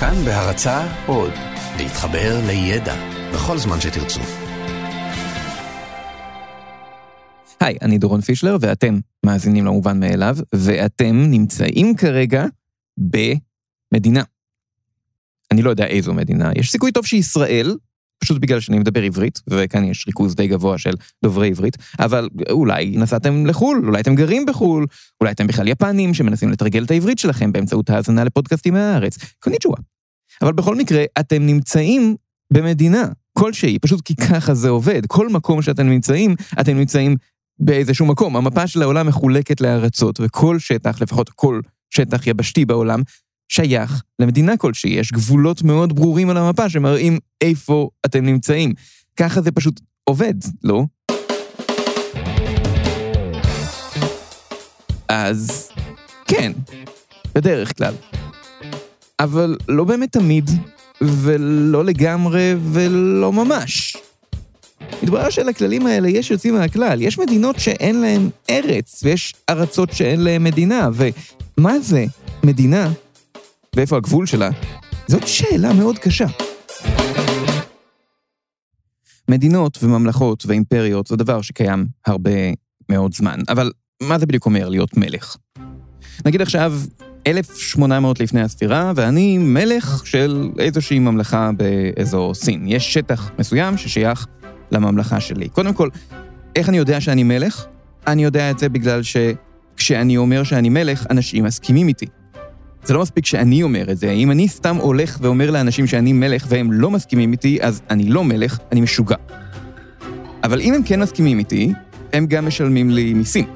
כאן בהרצה עוד, להתחבר לידע בכל זמן שתרצו. היי, אני דורון פישלר, ואתם מאזינים למובן מאליו, ואתם נמצאים כרגע במדינה. אני לא יודע איזו מדינה, יש סיכוי טוב שישראל, פשוט בגלל שאני מדבר עברית, וכאן יש ריכוז די גבוה של דוברי עברית, אבל אולי נסעתם לחו"ל, אולי אתם גרים בחו"ל, אולי אתם בכלל יפנים שמנסים לתרגל את העברית שלכם באמצעות האזנה לפודקאסטים מהארץ. קוניצ'ואה. אבל בכל מקרה, אתם נמצאים במדינה כלשהי, פשוט כי ככה זה עובד. כל מקום שאתם נמצאים, אתם נמצאים באיזשהו מקום. המפה של העולם מחולקת לארצות, וכל שטח, לפחות כל שטח יבשתי בעולם, שייך למדינה כלשהי. יש גבולות מאוד ברורים על המפה שמראים איפה אתם נמצאים. ככה זה פשוט עובד, לא? אז כן, בדרך כלל. אבל לא באמת תמיד, ולא לגמרי, ולא ממש. מתברר שלכללים האלה יש יוצאים מהכלל. יש מדינות שאין להן ארץ, ויש ארצות שאין להן מדינה, ומה זה מדינה, ואיפה הגבול שלה, זאת שאלה מאוד קשה. מדינות וממלכות ואימפריות זה דבר שקיים הרבה מאוד זמן, אבל מה זה בדיוק אומר להיות מלך? נגיד עכשיו 1800 לפני הספירה, ואני מלך של איזושהי ממלכה באזור סין. יש שטח מסוים ששייך לממלכה שלי. קודם כל, איך אני יודע שאני מלך? אני יודע את זה בגלל שכשאני אומר שאני מלך, אנשים מסכימים איתי. זה לא מספיק שאני אומר את זה, אם אני סתם הולך ואומר לאנשים שאני מלך והם לא מסכימים איתי, אז אני לא מלך, אני משוגע. אבל אם הם כן מסכימים איתי, הם גם משלמים לי מיסים.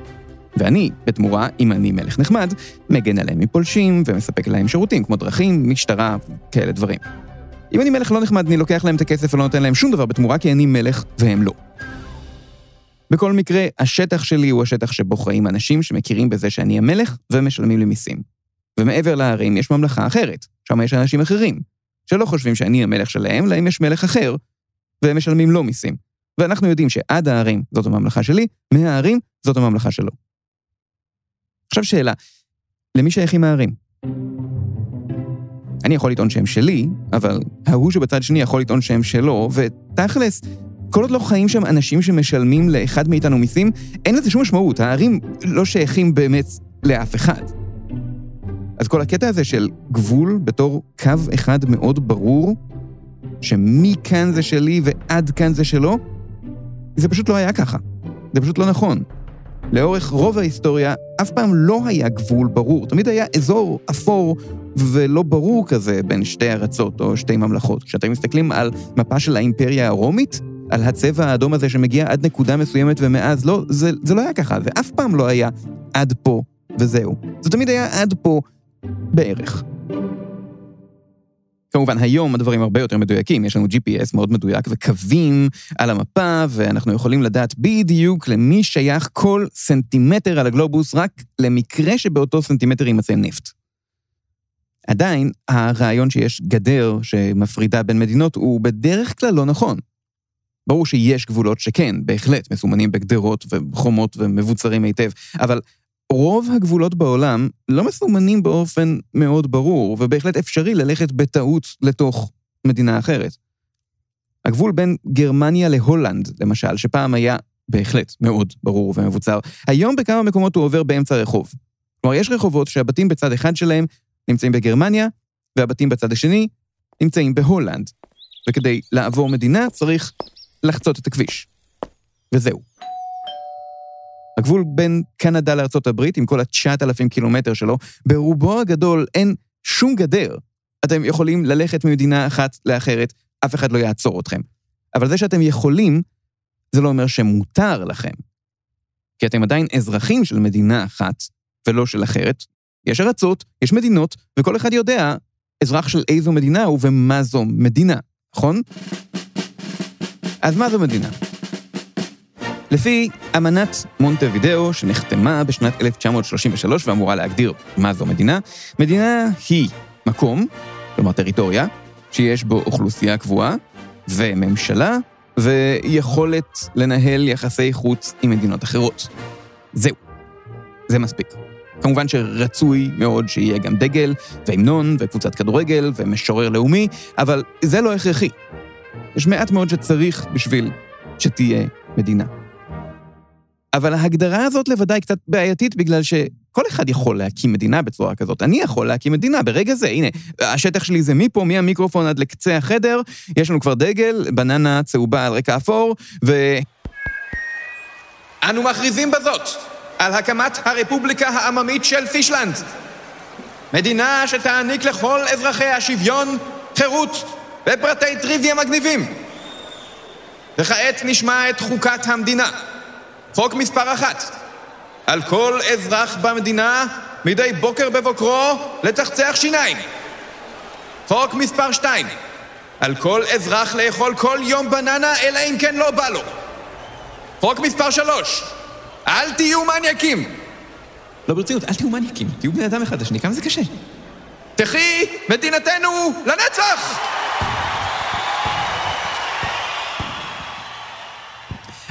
ואני, בתמורה, אם אני מלך נחמד, מגן עליהם מפולשים ומספק להם שירותים כמו דרכים, משטרה, כאלה דברים. אם אני מלך לא נחמד, אני לוקח להם את הכסף ולא נותן להם שום דבר בתמורה, כי אני מלך והם לא. בכל מקרה, השטח שלי הוא השטח שבו חיים אנשים שמכירים בזה שאני המלך ומשלמים לי מיסים. ומעבר להרים יש ממלכה אחרת, שם יש אנשים אחרים, שלא חושבים שאני המלך שלהם, להם יש מלך אחר, והם משלמים לו מיסים. ואנחנו יודעים שעד הערים זאת הממלכה שלי, מהערים זאת הממלכה שלו. עכשיו שאלה, למי שייכים הערים? אני יכול לטעון שהם שלי, אבל ההוא שבצד שני יכול לטעון שהם שלו, ותכלס, כל עוד לא חיים שם אנשים שמשלמים לאחד מאיתנו מיסים, אין לזה שום משמעות, הערים לא שייכים באמת לאף אחד. אז כל הקטע הזה של גבול בתור קו אחד מאוד ברור, שמכאן זה שלי ועד כאן זה שלו, זה פשוט לא היה ככה. זה פשוט לא נכון. לאורך רוב ההיסטוריה אף פעם לא היה גבול ברור, תמיד היה אזור אפור ולא ברור כזה בין שתי ארצות או שתי ממלכות. כשאתם מסתכלים על מפה של האימפריה הרומית, על הצבע האדום הזה שמגיע עד נקודה מסוימת ומאז לא, זה, זה לא היה ככה, זה אף פעם לא היה עד פה וזהו. זה תמיד היה עד פה בערך. כמובן, היום הדברים הרבה יותר מדויקים, יש לנו GPS מאוד מדויק וקווים על המפה, ואנחנו יכולים לדעת בדיוק למי שייך כל סנטימטר על הגלובוס, רק למקרה שבאותו סנטימטר יימצא נפט. עדיין, הרעיון שיש גדר שמפרידה בין מדינות הוא בדרך כלל לא נכון. ברור שיש גבולות שכן, בהחלט, מסומנים בגדרות וחומות ומבוצרים היטב, אבל רוב הגבולות בעולם לא מסומנים באופן מאוד ברור, ובהחלט אפשרי ללכת בטעות לתוך מדינה אחרת. הגבול בין גרמניה להולנד, למשל, שפעם היה בהחלט מאוד ברור ומבוצר, היום בכמה מקומות הוא עובר באמצע הרחוב. כלומר, יש רחובות שהבתים בצד אחד שלהם נמצאים בגרמניה, והבתים בצד השני נמצאים בהולנד. וכדי לעבור מדינה צריך לחצות את הכביש. וזהו. הגבול בין קנדה הברית, עם כל ה-9,000 קילומטר שלו, ברובו הגדול אין שום גדר. אתם יכולים ללכת ממדינה אחת לאחרת, אף אחד לא יעצור אתכם. אבל זה שאתם יכולים, זה לא אומר שמותר לכם. כי אתם עדיין אזרחים של מדינה אחת, ולא של אחרת. יש ארצות, יש מדינות, וכל אחד יודע אזרח של איזו מדינה הוא ומה זו מדינה, נכון? אז מה זו מדינה? לפי אמנת מונטווידאו, שנחתמה בשנת 1933 ואמורה להגדיר מה זו מדינה, מדינה היא מקום, כלומר טריטוריה, שיש בו אוכלוסייה קבועה, וממשלה, ויכולת לנהל יחסי חוץ עם מדינות אחרות. זהו. זה מספיק. כמובן שרצוי מאוד שיהיה גם דגל, והמנון, וקבוצת כדורגל, ומשורר לאומי, אבל זה לא הכרחי. יש מעט מאוד שצריך בשביל שתהיה מדינה. אבל ההגדרה הזאת לבדה קצת בעייתית בגלל שכל אחד יכול להקים מדינה בצורה כזאת. אני יכול להקים מדינה ברגע זה, הנה, השטח שלי זה מפה, מהמיקרופון עד לקצה החדר, יש לנו כבר דגל, בננה צהובה על רקע אפור, ו... אנו מכריזים בזאת על הקמת הרפובליקה העממית של פישלנד. מדינה שתעניק לכל אזרחיה שוויון, חירות ופרטי טריוויה מגניבים. וכעת נשמע את חוקת המדינה. חוק מספר אחת, על כל אזרח במדינה מדי בוקר בבוקרו לצחצח שיניים. חוק מספר שתיים, על כל אזרח לאכול כל יום בננה אלא אם כן לא בא לו. חוק מספר שלוש, אל תהיו מניאקים. לא ברצינות, אל תהיו מניאקים, תהיו בני אדם אחד לשני, כמה זה קשה. תחי מדינתנו לנצח!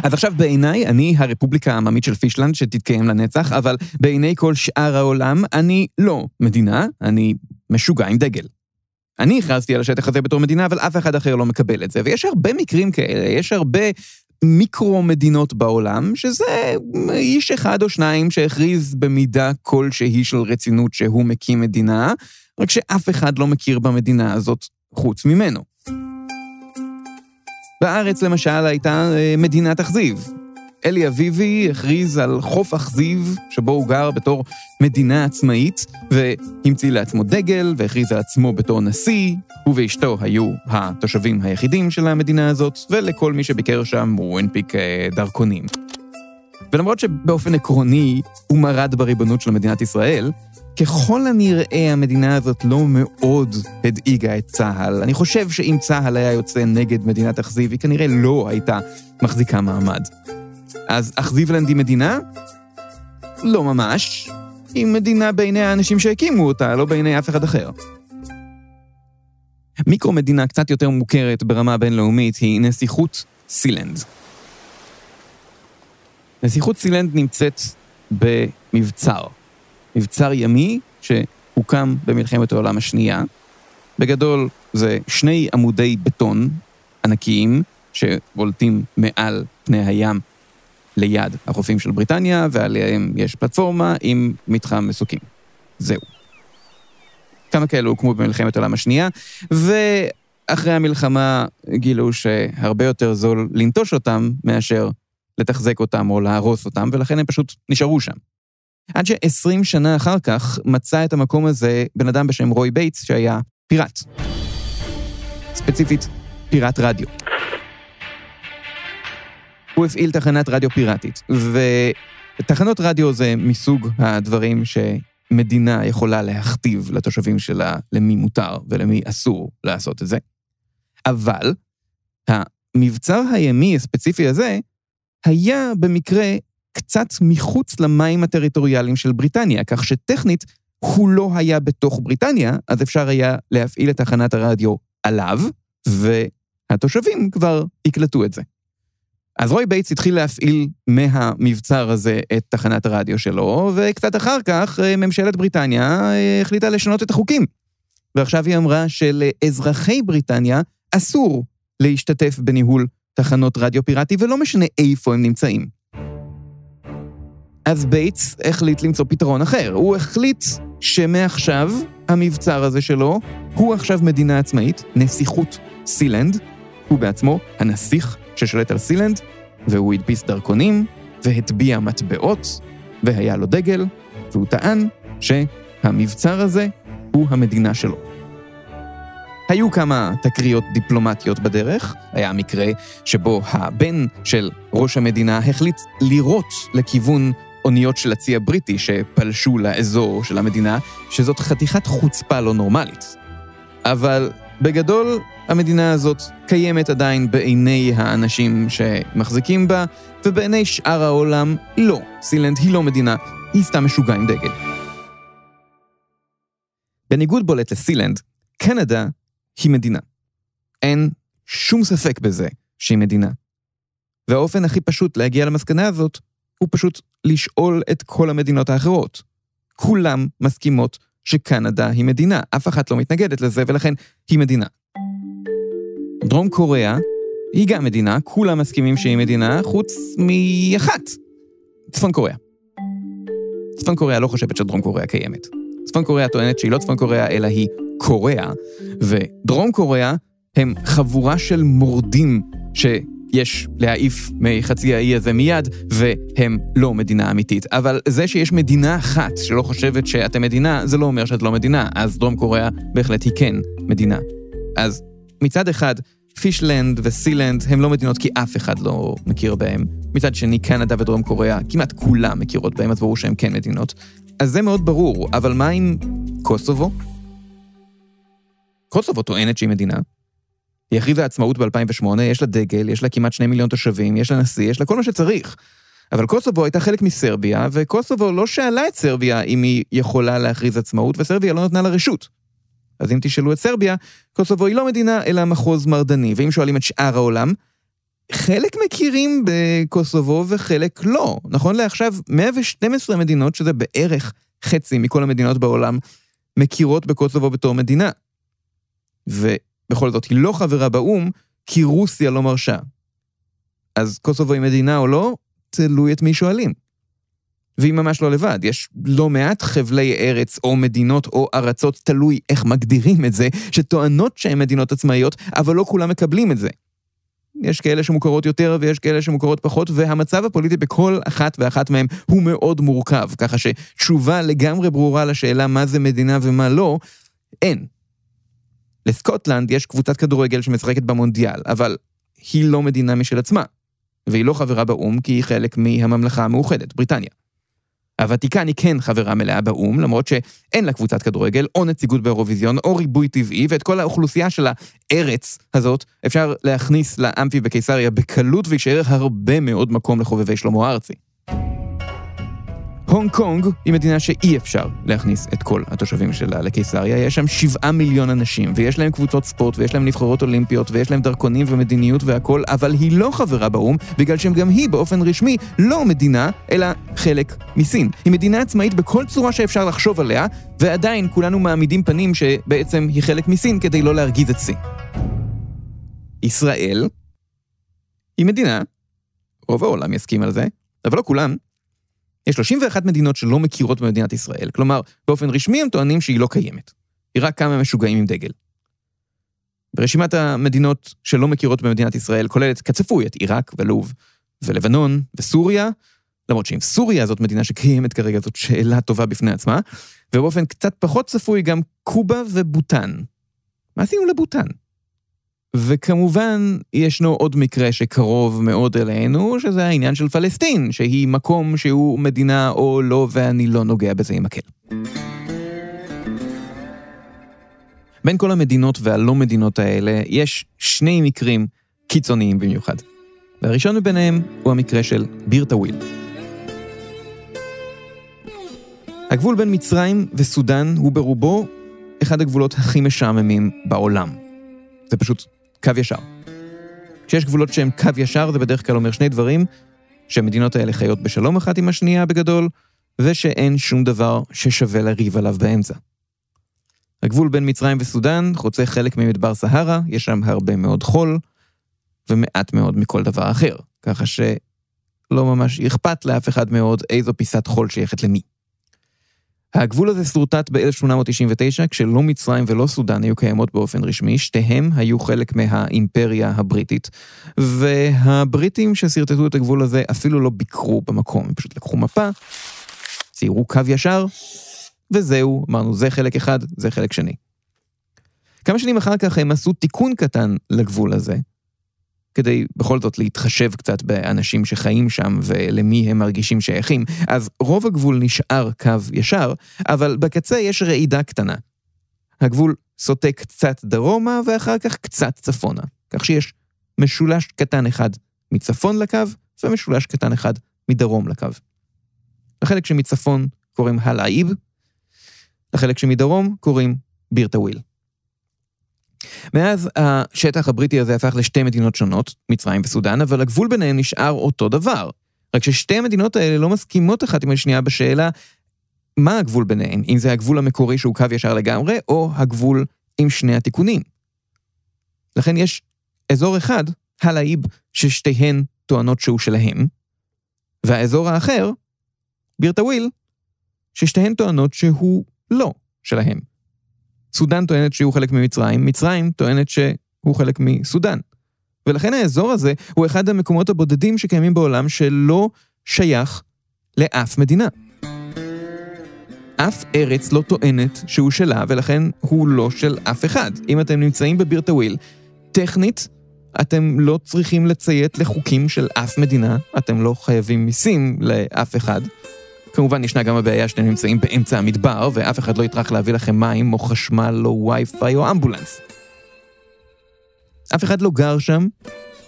אז עכשיו בעיניי, אני הרפובליקה העממית של פישלנד שתתקיים לנצח, אבל בעיני כל שאר העולם, אני לא מדינה, אני משוגע עם דגל. אני הכרזתי על השטח הזה בתור מדינה, אבל אף אחד אחר לא מקבל את זה. ויש הרבה מקרים כאלה, יש הרבה מיקרו-מדינות בעולם, שזה איש אחד או שניים שהכריז במידה כלשהי של רצינות שהוא מקים מדינה, רק שאף אחד לא מכיר במדינה הזאת חוץ ממנו. בארץ למשל הייתה אה, מדינת אכזיב. אלי אביבי הכריז על חוף אכזיב, שבו הוא גר בתור מדינה עצמאית, והמציא לעצמו דגל, והכריז על עצמו בתור נשיא. הוא ואשתו היו התושבים היחידים של המדינה הזאת, ולכל מי שביקר שם הוא הנפיק אה, דרכונים. ולמרות שבאופן עקרוני הוא מרד בריבונות של מדינת ישראל, ככל הנראה המדינה הזאת לא מאוד הדאיגה את צה"ל. אני חושב שאם צה"ל היה יוצא נגד מדינת אכזיב, היא כנראה לא הייתה מחזיקה מעמד. אז אכזיבלנד היא מדינה? לא ממש. היא מדינה בעיני האנשים שהקימו אותה, לא בעיני אף אחד אחר. מיקרו-מדינה קצת יותר מוכרת ברמה בינלאומית היא נסיכות סילנד. נסיכות סילנד נמצאת במבצר. מבצר ימי שהוקם במלחמת העולם השנייה. בגדול זה שני עמודי בטון ענקיים שבולטים מעל פני הים ליד החופים של בריטניה, ועליהם יש פלטפורמה עם מנחת מסוקים. זהו. כמה כאלו הוקמו במלחמת העולם השנייה, ואחרי המלחמה גילו שהרבה יותר זול לנטוש אותם מאשר לתחזק אותם או להרוס אותם, ולכן הם פשוט נשארו שם. עד ש-20 שנה אחר כך מצא את המקום הזה בן אדם בשם רוי בייטס, שהיה פיראט. ספציפית, פיראט רדיו. הוא הפעיל תחנת רדיו פיראטית, ותחנות רדיו זה מסוג הדברים שמדינה יכולה להכתיב לתושבים שלה למי מותר ולמי אסור לעשות את זה. אבל המבצר הימי הספציפי הזה היה במקרה קצת מחוץ למים הטריטוריאליים של בריטניה, כך שטכנית הוא לא היה בתוך בריטניה, אז אפשר היה להפעיל את תחנת הרדיו עליו, והתושבים כבר יקלטו את זה. אז רוי בייטס התחיל להפעיל מהמבצר הזה את תחנת הרדיו שלו, וקצת אחר כך אה, ממשלת בריטניה אה, החליטה לשנות את החוקים. ועכשיו היא אמרה שלאזרחי בריטניה אסור להשתתף בניהול תחנות רדיו פיראטי, ולא משנה איפה הם נמצאים. אז בייטס החליט למצוא פתרון אחר. הוא החליט שמעכשיו, המבצר הזה שלו, הוא עכשיו מדינה עצמאית, נסיכות סילנד, הוא בעצמו הנסיך ששולט על סילנד, והוא הדפיס דרכונים, והטביע מטבעות, והיה לו דגל, והוא טען שהמבצר הזה הוא המדינה שלו. היו כמה תקריות דיפלומטיות בדרך, היה מקרה שבו הבן של ראש המדינה החליט לירות לכיוון אוניות של הצי הבריטי שפלשו לאזור של המדינה, שזאת חתיכת חוצפה לא נורמלית. אבל בגדול, המדינה הזאת קיימת עדיין בעיני האנשים שמחזיקים בה, ובעיני שאר העולם, לא. סילנד היא לא מדינה, היא סתם משוגע עם דגל. בניגוד בולט לסילנד, קנדה היא מדינה. אין שום ספק בזה שהיא מדינה. והאופן הכי פשוט להגיע למסקנה הזאת הוא פשוט לשאול את כל המדינות האחרות. כולם מסכימות שקנדה היא מדינה. אף אחת לא מתנגדת לזה, ולכן היא מדינה. דרום קוריאה היא גם מדינה, כולם מסכימים שהיא מדינה, חוץ מאחת, צפון קוריאה. צפון קוריאה לא חושבת שדרום קוריאה קיימת. צפון קוריאה טוענת שהיא לא צפון קוריאה, אלא היא קוריאה, ודרום קוריאה הם חבורה של מורדים שיש להעיף מחצי האי הזה מיד, והם לא מדינה אמיתית. אבל זה שיש מדינה אחת שלא חושבת שאתם מדינה, זה לא אומר שאת לא מדינה, אז דרום קוריאה בהחלט היא כן מדינה. אז מצד אחד, פישלנד וסילנד הם לא מדינות כי אף אחד לא מכיר בהם. מצד שני, קנדה ודרום קוריאה, כמעט כולם מכירות בהם, אז ברור שהם כן מדינות. אז זה מאוד ברור, אבל מה עם קוסובו? קוסובו טוענת שהיא מדינה. היא הכריזה עצמאות ב-2008, יש לה דגל, יש לה כמעט שני מיליון תושבים, יש לה נשיא, יש לה כל מה שצריך. אבל קוסובו הייתה חלק מסרביה, וקוסובו לא שאלה את סרביה אם היא יכולה להכריז עצמאות, וסרביה לא נתנה לה רשות. אז אם תשאלו את סרביה, קוסובו היא לא מדינה, אלא מחוז מרדני. ואם שואלים את שאר העולם, חלק מכירים בקוסובו וחלק לא. נכון לעכשיו, 112 מדינות, שזה בערך חצי מכל המדינות בעולם, מכירות בקוסובו בתור מדינה. ובכל זאת, היא לא חברה באו"ם, כי רוסיה לא מרשה. אז קוסובו היא מדינה או לא, תלוי את מי שואלים. והיא ממש לא לבד, יש לא מעט חבלי ארץ או מדינות או ארצות, תלוי איך מגדירים את זה, שטוענות שהן מדינות עצמאיות, אבל לא כולם מקבלים את זה. יש כאלה שמוכרות יותר ויש כאלה שמוכרות פחות, והמצב הפוליטי בכל אחת ואחת מהן הוא מאוד מורכב, ככה שתשובה לגמרי ברורה לשאלה מה זה מדינה ומה לא, אין. לסקוטלנד יש קבוצת כדורגל שמשחקת במונדיאל, אבל היא לא מדינה משל עצמה, והיא לא חברה באו"ם כי היא חלק מהממלכה המאוחדת, בריטניה. הוותיקן היא כן חברה מלאה באו"ם, למרות שאין לה קבוצת כדורגל, או נציגות באירוויזיון, או ריבוי טבעי, ואת כל האוכלוסייה של הארץ הזאת אפשר להכניס לאמפי בקיסריה בקלות, ויישאר הרבה מאוד מקום לחובבי שלמה ארצי. הונג קונג היא מדינה שאי אפשר להכניס את כל התושבים שלה לקיסריה. יש שם שבעה מיליון אנשים, ויש להם קבוצות ספורט, ויש להם נבחרות אולימפיות, ויש להם דרכונים ומדיניות והכול, אבל היא לא חברה באו"ם, בגלל שגם היא באופן רשמי לא מדינה, אלא חלק מסין. היא מדינה עצמאית בכל צורה שאפשר לחשוב עליה, ועדיין כולנו מעמידים פנים שבעצם היא חלק מסין כדי לא להרגיז את סין. ישראל היא מדינה, רוב העולם יסכים על זה, אבל לא כולם. יש 31 מדינות שלא מכירות במדינת ישראל, כלומר, באופן רשמי הם טוענים שהיא לא קיימת. היא רק כמה משוגעים עם דגל. ברשימת המדינות שלא מכירות במדינת ישראל כוללת כצפוי את עיראק ולוב ולבנון וסוריה, למרות שאם סוריה זאת מדינה שקיימת כרגע זאת שאלה טובה בפני עצמה, ובאופן קצת פחות צפוי גם קובה ובוטן. מה עשינו לבוטן? וכמובן, ישנו עוד מקרה שקרוב מאוד אלינו, שזה העניין של פלסטין, שהיא מקום שהוא מדינה או לא, ואני לא נוגע בזה עם מקל. בין כל המדינות והלא מדינות האלה, יש שני מקרים קיצוניים במיוחד. והראשון מביניהם הוא המקרה של בירטוויל. הגבול בין מצרים וסודאן הוא ברובו אחד הגבולות הכי משעממים בעולם. זה פשוט קו ישר. כשיש גבולות שהם קו ישר, זה בדרך כלל אומר שני דברים, שהמדינות האלה חיות בשלום אחת עם השנייה בגדול, ושאין שום דבר ששווה לריב עליו באמצע. הגבול בין מצרים וסודאן חוצה חלק ממדבר סהרה, יש שם הרבה מאוד חול, ומעט מאוד מכל דבר אחר, ככה שלא ממש אכפת לאף אחד מאוד איזו פיסת חול שייכת למי. הגבול הזה שורטט ב-1899, כשלא מצרים ולא סודאן היו קיימות באופן רשמי, שתיהם היו חלק מהאימפריה הבריטית, והבריטים ששרטטו את הגבול הזה אפילו לא ביקרו במקום, הם פשוט לקחו מפה, ציירו קו ישר, וזהו, אמרנו, זה חלק אחד, זה חלק שני. כמה שנים אחר כך הם עשו תיקון קטן לגבול הזה, כדי בכל זאת להתחשב קצת באנשים שחיים שם ולמי הם מרגישים שייכים. אז רוב הגבול נשאר קו ישר, אבל בקצה יש רעידה קטנה. הגבול סוטה קצת דרומה ואחר כך קצת צפונה, כך שיש משולש קטן אחד מצפון לקו ומשולש קטן אחד מדרום לקו. לחלק שמצפון קוראים הלאיב, לחלק שמדרום קוראים בירטוויל. מאז השטח הבריטי הזה הפך לשתי מדינות שונות, מצרים וסודאן, אבל הגבול ביניהם נשאר אותו דבר. רק ששתי המדינות האלה לא מסכימות אחת עם השנייה בשאלה מה הגבול ביניהם, אם זה הגבול המקורי שהוא קו ישר לגמרי, או הגבול עם שני התיקונים. לכן יש אזור אחד, הלאיב, ששתיהן טוענות שהוא שלהם, והאזור האחר, בירטוויל, ששתיהן טוענות שהוא לא שלהם. סודאן טוענת שהוא חלק ממצרים, מצרים טוענת שהוא חלק מסודאן. ולכן האזור הזה הוא אחד המקומות הבודדים שקיימים בעולם שלא שייך לאף מדינה. אף ארץ לא טוענת שהוא שלה, ולכן הוא לא של אף אחד. אם אתם נמצאים בבירטוויל, טכנית, אתם לא צריכים לציית לחוקים של אף מדינה, אתם לא חייבים מיסים לאף אחד. כמובן, ישנה גם הבעיה שאתם נמצאים באמצע המדבר, ואף אחד לא יטרח להביא לכם מים, או חשמל, או וי-פיי, או אמבולנס. אף אחד לא גר שם,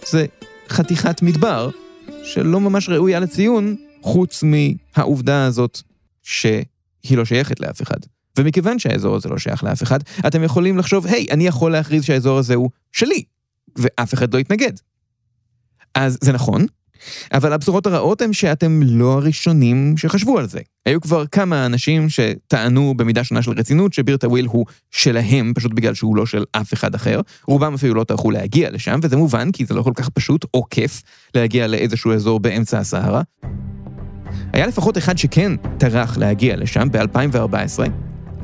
זה חתיכת מדבר, שלא ממש ראויה לציון, חוץ מהעובדה הזאת שהיא לא שייכת לאף אחד. ומכיוון שהאזור הזה לא שייך לאף אחד, אתם יכולים לחשוב, היי, אני יכול להכריז שהאזור הזה הוא שלי, ואף אחד לא יתנגד. אז זה נכון, אבל הבשורות הרעות הן שאתם לא הראשונים שחשבו על זה. היו כבר כמה אנשים שטענו במידה שונה של רצינות שבירטה וויל הוא שלהם, פשוט בגלל שהוא לא של אף אחד אחר. רובם אפילו לא טרחו להגיע לשם, וזה מובן, כי זה לא כל כך פשוט או כיף להגיע לאיזשהו אזור באמצע הסהרה. היה לפחות אחד שכן טרח להגיע לשם ב-2014,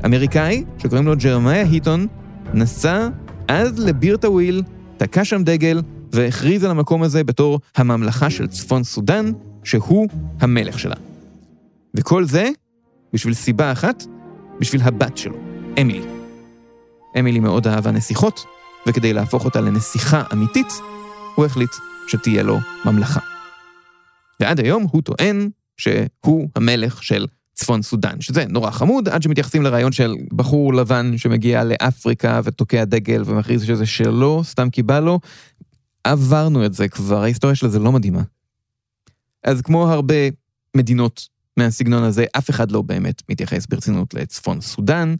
אמריקאי שקוראים לו ג'רמיה היטון, נסע עד לבירטה וויל, תקע שם דגל, והכריז על המקום הזה בתור הממלכה של צפון סודאן, שהוא המלך שלה. וכל זה בשביל סיבה אחת, בשביל הבת שלו, אמילי. אמילי מאוד אהבה נסיכות, וכדי להפוך אותה לנסיכה אמיתית, הוא החליט שתהיה לו ממלכה. ועד היום הוא טוען שהוא המלך של צפון סודאן, שזה נורא חמוד, עד שמתייחסים לרעיון של בחור לבן שמגיע לאפריקה ותוקע דגל ומכריז שזה שלו, סתם כי בא לו, עברנו את זה כבר, ההיסטוריה של זה לא מדהימה. אז כמו הרבה מדינות מהסגנון הזה, אף אחד לא באמת מתייחס ברצינות לצפון סודאן.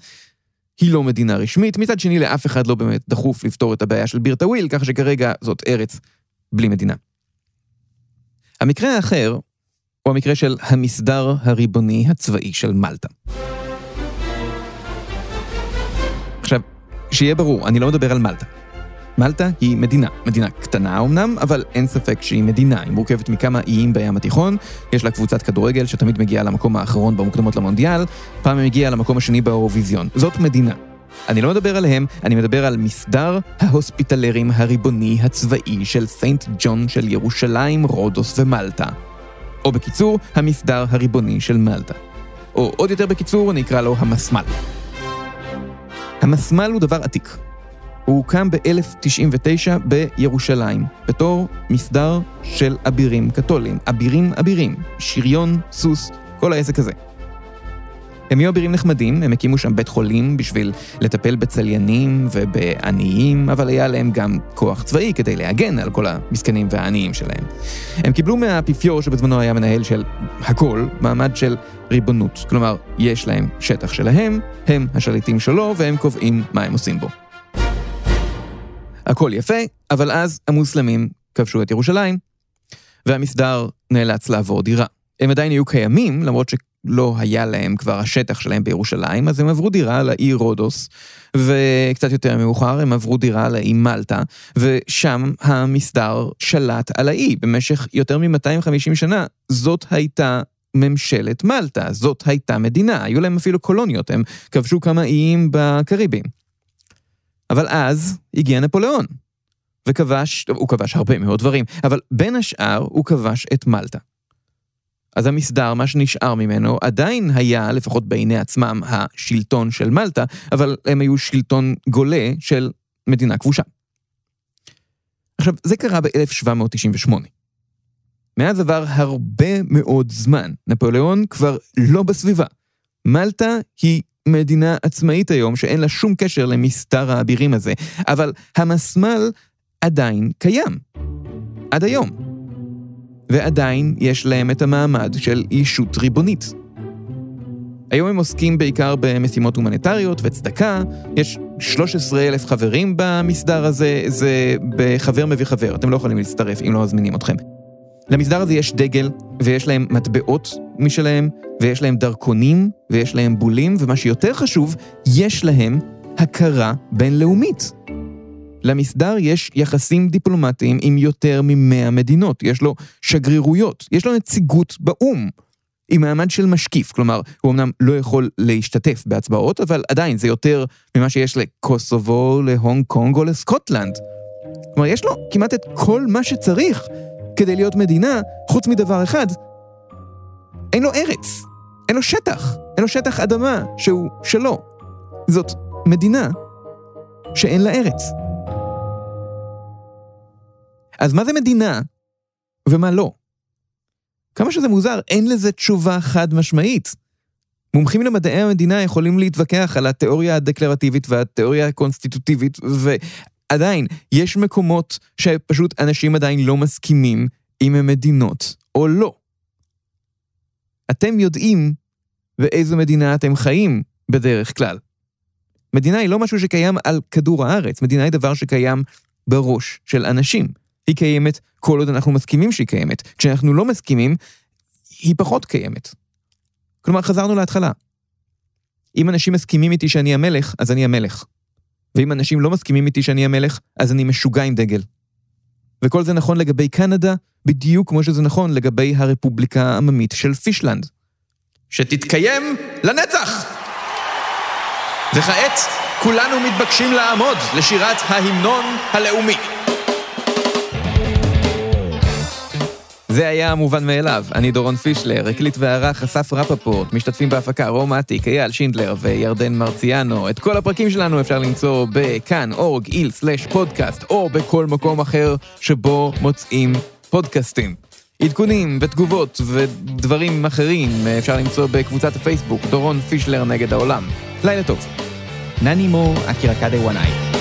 היא לא מדינה רשמית, מצד שני לאף אחד לא באמת דחוף לפתור את הבעיה של בירטה וויל, ככה שכרגע זאת ארץ בלי מדינה. המקרה האחר הוא המקרה של המסדר הריבוני הצבאי של מלטה. עכשיו, שיהיה ברור, אני לא מדבר על מלטה. מלטה היא מדינה, מדינה קטנה אמנם, אבל אין ספק שהיא מדינה. היא מורכבת מכמה איים בים התיכון, יש לה קבוצת כדורגל שתמיד מגיעה למקום האחרון במוקדמות למונדיאל, פעם היא מגיעה למקום השני באירוויזיון. זאת מדינה. אני לא מדבר עליהם, אני מדבר על מסדר ההוספיטלרים הריבוני הצבאי של סנט ג'ון של ירושלים, רודוס ומלטה. או בקיצור, המסדר הריבוני של מלטה. או עוד יותר בקיצור, אני אקרא לו המסמל. המסמל הוא דבר עתיק. הוא הוקם ב-1099 בירושלים, בתור מסדר של אבירים קתולים. אבירים אבירים, שריון, סוס, כל העסק הזה. הם היו אבירים נחמדים, הם הקימו שם בית חולים בשביל לטפל בצליינים ובעניים, אבל היה להם גם כוח צבאי כדי להגן על כל המסכנים והעניים שלהם. הם קיבלו מהאפיפיור שבזמנו היה מנהל של הכל, מעמד של ריבונות. כלומר, יש להם שטח שלהם, הם השליטים שלו והם קובעים מה הם עושים בו. הכל יפה, אבל אז המוסלמים כבשו את ירושלים, והמסדר נאלץ לעבור דירה. הם עדיין היו קיימים, למרות שלא היה להם כבר השטח שלהם בירושלים, אז הם עברו דירה לאי רודוס, וקצת יותר מאוחר הם עברו דירה לאי מלטה, ושם המסדר שלט על האי במשך יותר מ-250 שנה. זאת הייתה ממשלת מלטה, זאת הייתה מדינה, היו להם אפילו קולוניות, הם כבשו כמה איים בקריבים. אבל אז הגיע נפוליאון, וכבש, הוא כבש הרבה מאוד דברים, אבל בין השאר הוא כבש את מלטה. אז המסדר, מה שנשאר ממנו, עדיין היה, לפחות בעיני עצמם, השלטון של מלטה, אבל הם היו שלטון גולה של מדינה כבושה. עכשיו, זה קרה ב-1798. מאז עבר הרבה מאוד זמן, נפוליאון כבר לא בסביבה. מלטה היא מדינה עצמאית היום שאין לה שום קשר למסתר האבירים הזה, אבל המסמל עדיין קיים. עד היום. ועדיין יש להם את המעמד של ישות ריבונית. היום הם עוסקים בעיקר במשימות הומניטריות וצדקה, יש 13 אלף חברים במסדר הזה, זה בחבר מביא חבר, אתם לא יכולים להצטרף אם לא מזמינים אתכם. למסדר הזה יש דגל, ויש להם מטבעות משלהם, ויש להם דרכונים, ויש להם בולים, ומה שיותר חשוב, יש להם הכרה בינלאומית. למסדר יש יחסים דיפלומטיים עם יותר מ-100 מדינות, יש לו שגרירויות, יש לו נציגות באו"ם. עם מעמד של משקיף, כלומר, הוא אמנם לא יכול להשתתף בהצבעות, אבל עדיין זה יותר ממה שיש לקוסובו, להונג קונג או לסקוטלנד. כלומר, יש לו כמעט את כל מה שצריך כדי להיות מדינה, חוץ מדבר אחד, אין לו ארץ, אין לו שטח, אין לו שטח אדמה שהוא שלו. זאת מדינה שאין לה ארץ. אז מה זה מדינה ומה לא? כמה שזה מוזר, אין לזה תשובה חד משמעית. מומחים למדעי המדינה יכולים להתווכח על התיאוריה הדקלרטיבית והתיאוריה הקונסטיטוטיבית, ועדיין, יש מקומות שפשוט אנשים עדיין לא מסכימים אם הם מדינות או לא. אתם יודעים באיזו מדינה אתם חיים בדרך כלל. מדינה היא לא משהו שקיים על כדור הארץ, מדינה היא דבר שקיים בראש של אנשים. היא קיימת כל עוד אנחנו מסכימים שהיא קיימת. כשאנחנו לא מסכימים, היא פחות קיימת. כלומר, חזרנו להתחלה. אם אנשים מסכימים איתי שאני המלך, אז אני המלך. ואם אנשים לא מסכימים איתי שאני המלך, אז אני משוגע עם דגל. וכל זה נכון לגבי קנדה, בדיוק כמו שזה נכון לגבי הרפובליקה העממית של פישלנד. שתתקיים לנצח! וכעת כולנו מתבקשים לעמוד לשירת ההמנון הלאומי. זה היה המובן מאליו, אני דורון פישלר, הקליט וערך אסף רפפורט, משתתפים בהפקה רום אטיק, אייל שינדלר וירדן מרציאנו. את כל הפרקים שלנו אפשר למצוא בכאן org il slash פודקאסט, או בכל מקום אחר שבו מוצאים פודקאסטים. עדכונים ותגובות ודברים אחרים אפשר למצוא בקבוצת הפייסבוק דורון פישלר נגד העולם. לילה טוב. נני מו אקירקדה וואנאי